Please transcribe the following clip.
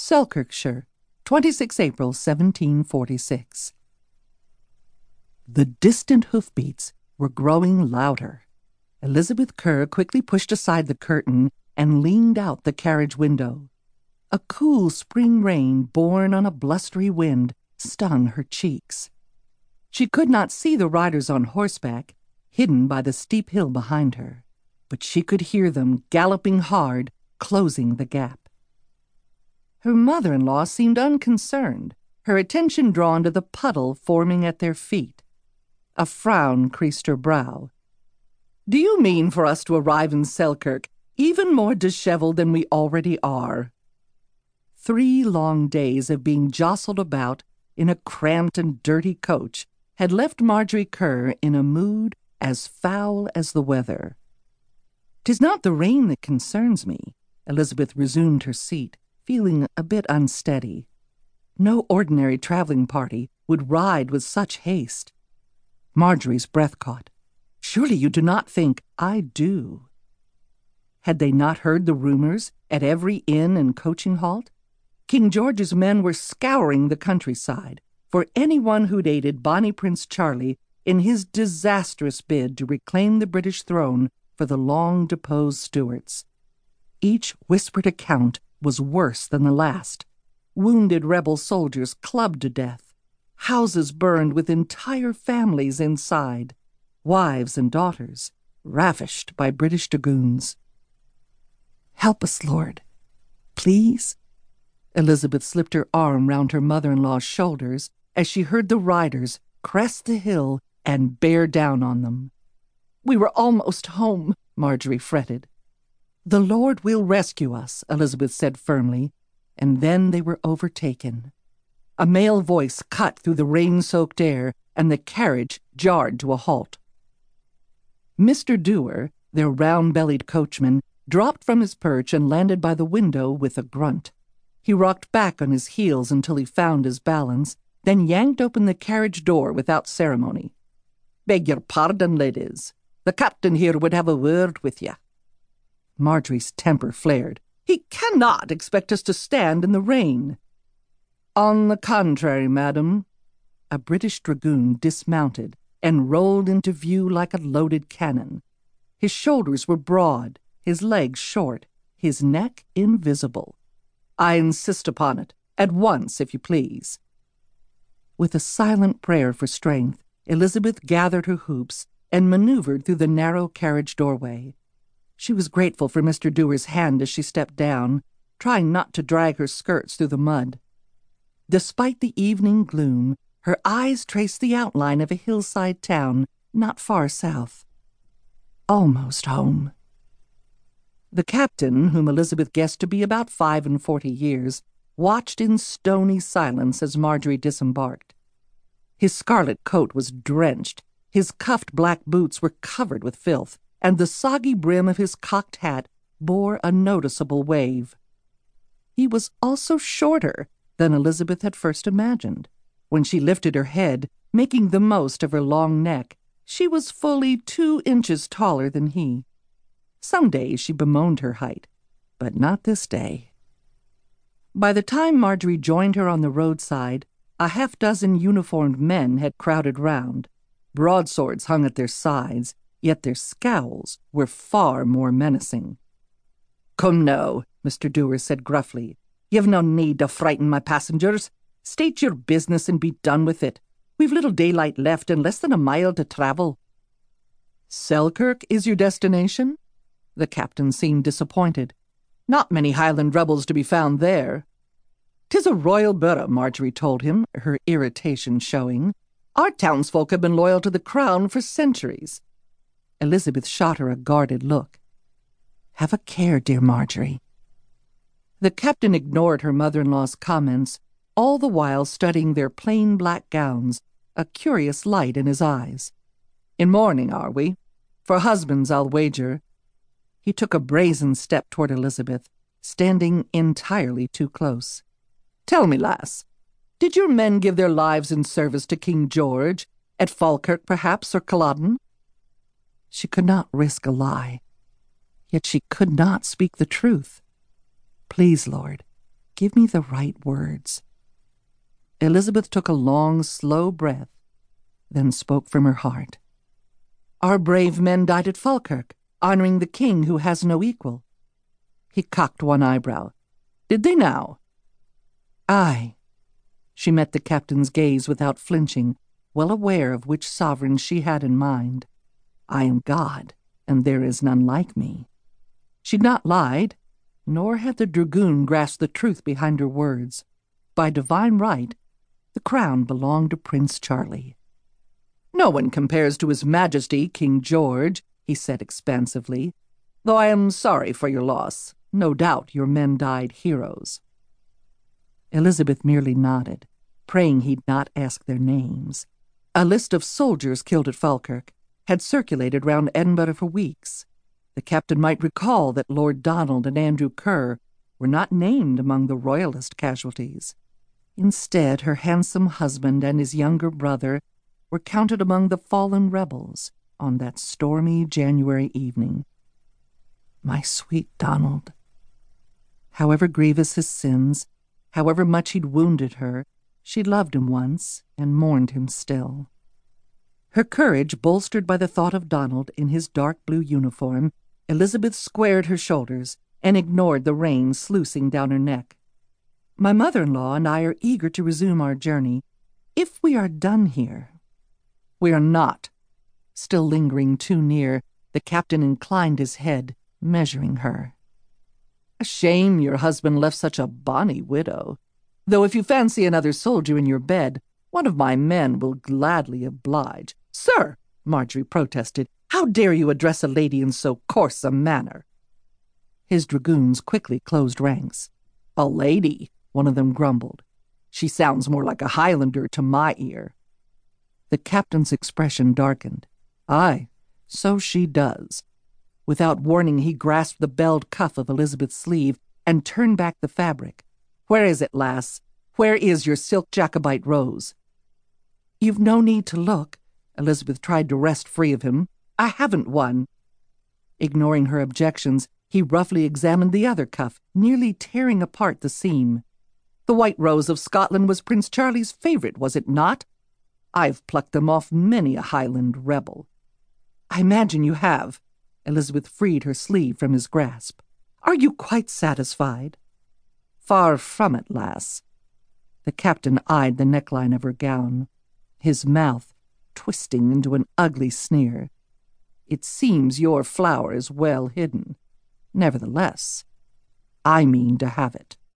Selkirkshire, 26 April 1746. The distant hoofbeats were growing louder. Elisabeth Kerr quickly pushed aside the curtain and leaned out the carriage window. A cool spring rain, borne on a blustery wind, stung her cheeks. She could not see the riders on horseback, hidden by the steep hill behind her, but she could hear them galloping hard, closing the gap. Her mother in law seemed unconcerned, her attention drawn to the puddle forming at their feet. A frown creased her brow. Do you mean for us to arrive in Selkirk even more disheveled than we already are? Three long days of being jostled about in a cramped and dirty coach had left Marjory Kerr in a mood as foul as the weather. "'Tis not the rain that concerns me," Elisabeth resumed her seat, feeling a bit unsteady. No ordinary traveling party would ride with such haste. Marjory's breath caught. Surely you do not think I do. Had they not heard the rumors at every inn and coaching halt? King George's men were scouring the countryside for anyone who'd aided Bonnie Prince Charlie in his disastrous bid to reclaim the British throne for the long deposed Stuarts. Each whispered account was worse than the last. Wounded rebel soldiers clubbed to death, houses burned with entire families inside, wives and daughters ravished by British dragoons. Help us, Lord. Please? Elisabeth slipped her arm round her mother in law's shoulders as she heard the riders crest the hill and bear down on them. We were almost home, Marjory fretted. The Lord will rescue us, Elisabeth said firmly, and then they were overtaken. A male voice cut through the rain soaked air, and the carriage jarred to a halt. Mr. Dewar, their round bellied coachman, dropped from his perch and landed by the window with a grunt. He rocked back on his heels until he found his balance, then yanked open the carriage door without ceremony. Beg your pardon, ladies. The captain here would have a word with you. Marjory's temper flared. He cannot expect us to stand in the rain. On the contrary, madam. A British dragoon dismounted and rolled into view like a loaded cannon. His shoulders were broad, his legs short, his neck invisible. I insist upon it, at once, if you please. With a silent prayer for strength, Elisabeth gathered her hoops and maneuvered through the narrow carriage doorway. She was grateful for Mr. Dewar's hand as she stepped down, trying not to drag her skirts through the mud. Despite the evening gloom, her eyes traced the outline of a hillside town not far south. Almost home. The captain, whom Elisabeth guessed to be about five and forty years, watched in stony silence as Marjory disembarked. His scarlet coat was drenched, his cuffed black boots were covered with filth, and the soggy brim of his cocked hat bore a noticeable wave. He was also shorter than Elisabeth had first imagined. When she lifted her head, making the most of her long neck, she was fully two inches taller than he. Some days she bemoaned her height, but not this day. By the time Marjory joined her on the roadside, a half dozen uniformed men had crowded round. Broadswords hung at their sides, yet their scowls were far more menacing. Come now, Mr. Dewar said gruffly. You've no need to frighten my passengers. State your business and be done with it. We've little daylight left and less than a mile to travel. Selkirk is your destination? The captain seemed disappointed. Not many Highland rebels to be found there. Tis a royal borough, Marjory told him, her irritation showing. Our townsfolk have been loyal to the crown for centuries. Elisabeth shot her a guarded look. Have a care, dear Marjory. The captain ignored her mother in law's comments all the while studying their plain black gowns, a curious light in his eyes. In mourning, are we? For husbands, I'll wager. He took a brazen step toward Elisabeth, standing entirely too close. Tell me, lass, did your men give their lives in service to King George, at Falkirk, perhaps, or Culloden? She could not risk a lie, yet she could not speak the truth. Please, Lord, Give me the right words. Elisabeth took a long, slow breath, then spoke from her heart. Our brave men died at Falkirk, honoring the king who has no equal. He cocked one eyebrow. Did they now? Aye. She met the captain's gaze without flinching, well aware of which sovereign she had in mind. I am God, and there is none like me. She'd not lied, nor had the dragoon grasped the truth behind her words. By divine right, the crown belonged to Prince Charlie. No one compares to His Majesty King George, he said expansively, though I am sorry for your loss. No doubt your men died heroes. Elisabeth merely nodded, praying he'd not ask their names. A list of soldiers killed at Falkirk had circulated round Edinburgh for weeks. The captain might recall that Lord Donald and Andrew Kerr were not named among the royalist casualties. Instead, her handsome husband and his younger brother were counted among the fallen rebels on that stormy January evening. My sweet Donald. However grievous his sins, however much he'd wounded her, she loved him once and mourned him still. Her courage bolstered by the thought of Donald in his dark blue uniform, Elisabeth squared her shoulders and ignored the rain sluicing down her neck. My mother in law and I are eager to resume our journey, if we are done here. We are not. Still lingering too near, the captain inclined his head, measuring her. A shame your husband left such a bonny widow. Though if you fancy another soldier in your bed, one of my men will gladly oblige. Sir, Marjory protested, how dare you address a lady in so coarse a manner? His dragoons quickly closed ranks. A lady, one of them grumbled. She sounds more like a Highlander to my ear. The captain's expression darkened. Aye, so she does. Without warning, he grasped the belled cuff of Elisabeth's sleeve and turned back the fabric. Where is it, lass? Where is your silk Jacobite rose? You've no need to look. Elisabeth tried to wrest free of him. I haven't one. Ignoring her objections, he roughly examined the other cuff, nearly tearing apart the seam. The white rose of Scotland was Prince Charlie's favorite, was it not? I've plucked them off many a Highland rebel. I imagine you have. Elisabeth freed her sleeve from his grasp. Are you quite satisfied? Far from it, lass. The captain eyed the neckline of her gown, his mouth twisting into an ugly sneer. It seems your flower is well hidden. Nevertheless, I mean to have it.